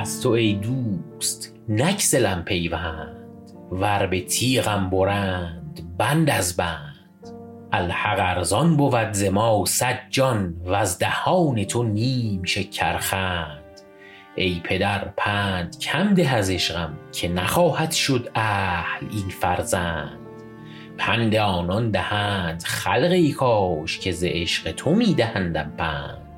از تو ای دوست نکسلم پیوند ور به تیغم برند بند از بند. الحق ارزان بود ز ما صد جان وز دهان تو نیم شکرخند. ای پدر پند کم ده از عشقم که نخواهد شد اهل این فرزند. پند آنان دهند خلقی کاش که ز عشق تو می دهندم پند.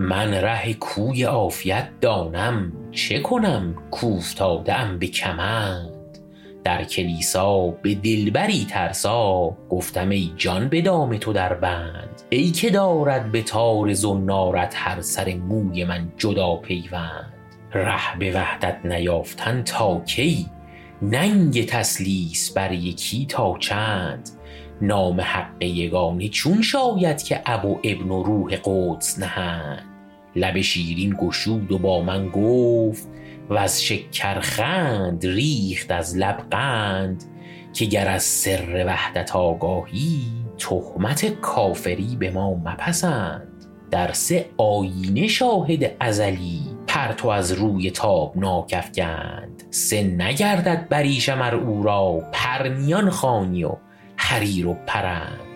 من ره کوی عافیت دانم چه کنم کاوفتاده ام به کمند؟ در کلیسا به دلبری ترسا گفتم ای جان به دام تو در بند. ای که دارد به تار زنارت هر سر موی من جدا پیوند. ره به وحدت نیافتن تا کی؟ ننگ تثلیث بر یکی تا چند؟ نام حق یگانه چون شاید که اب و ابن و روح قدس نهند. لب شیرین گشود و با من گفت وز شکرخند ریخت از لب قند که گر از سر وحدت آگاهی تهمت کافری به ما مپسند. در سه آیینه شاهد ازلی پرتو از روی تابناک افکند سه نگردد بریشم ار او را پرنیان خوانی و حریر و پرند.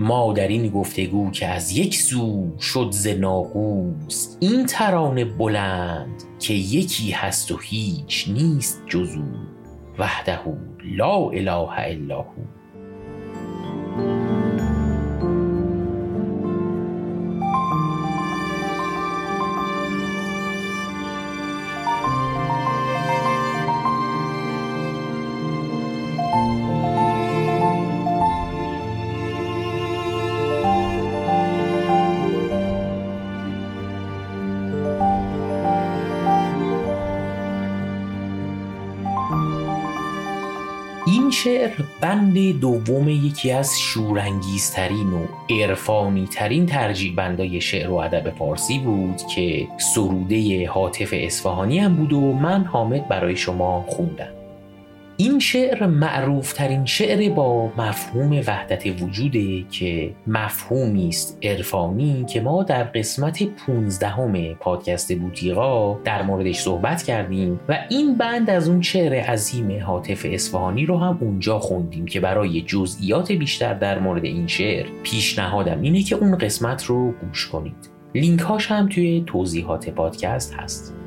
ما در این گفتگو که از یک سو شد ز ناقوس این ترانه بلند که یکی هست و هیچ نیست جز او وحده لا اله الا هو. این شعر بند دوم یکی از شورانگیزترین و عرفانی ترین ترجیع بندای شعر و ادب فارسی بود که سروده حاطف اصفهانی هم بود و من حامد برای شما خوندم. این شعر معروف ترین شعر با مفهوم وحدت وجوده که مفهومی است عرفانی که ما در قسمت 15 پادکست بوتیقا در موردش صحبت کردیم و این بند از اون شعر عظیم حاطف اصفهانی رو هم اونجا خوندیم که برای جزئیات بیشتر در مورد این شعر پیشنهادم اینه که اون قسمت رو گوش کنید. لینک هاش هم توی توضیحات پادکست هست.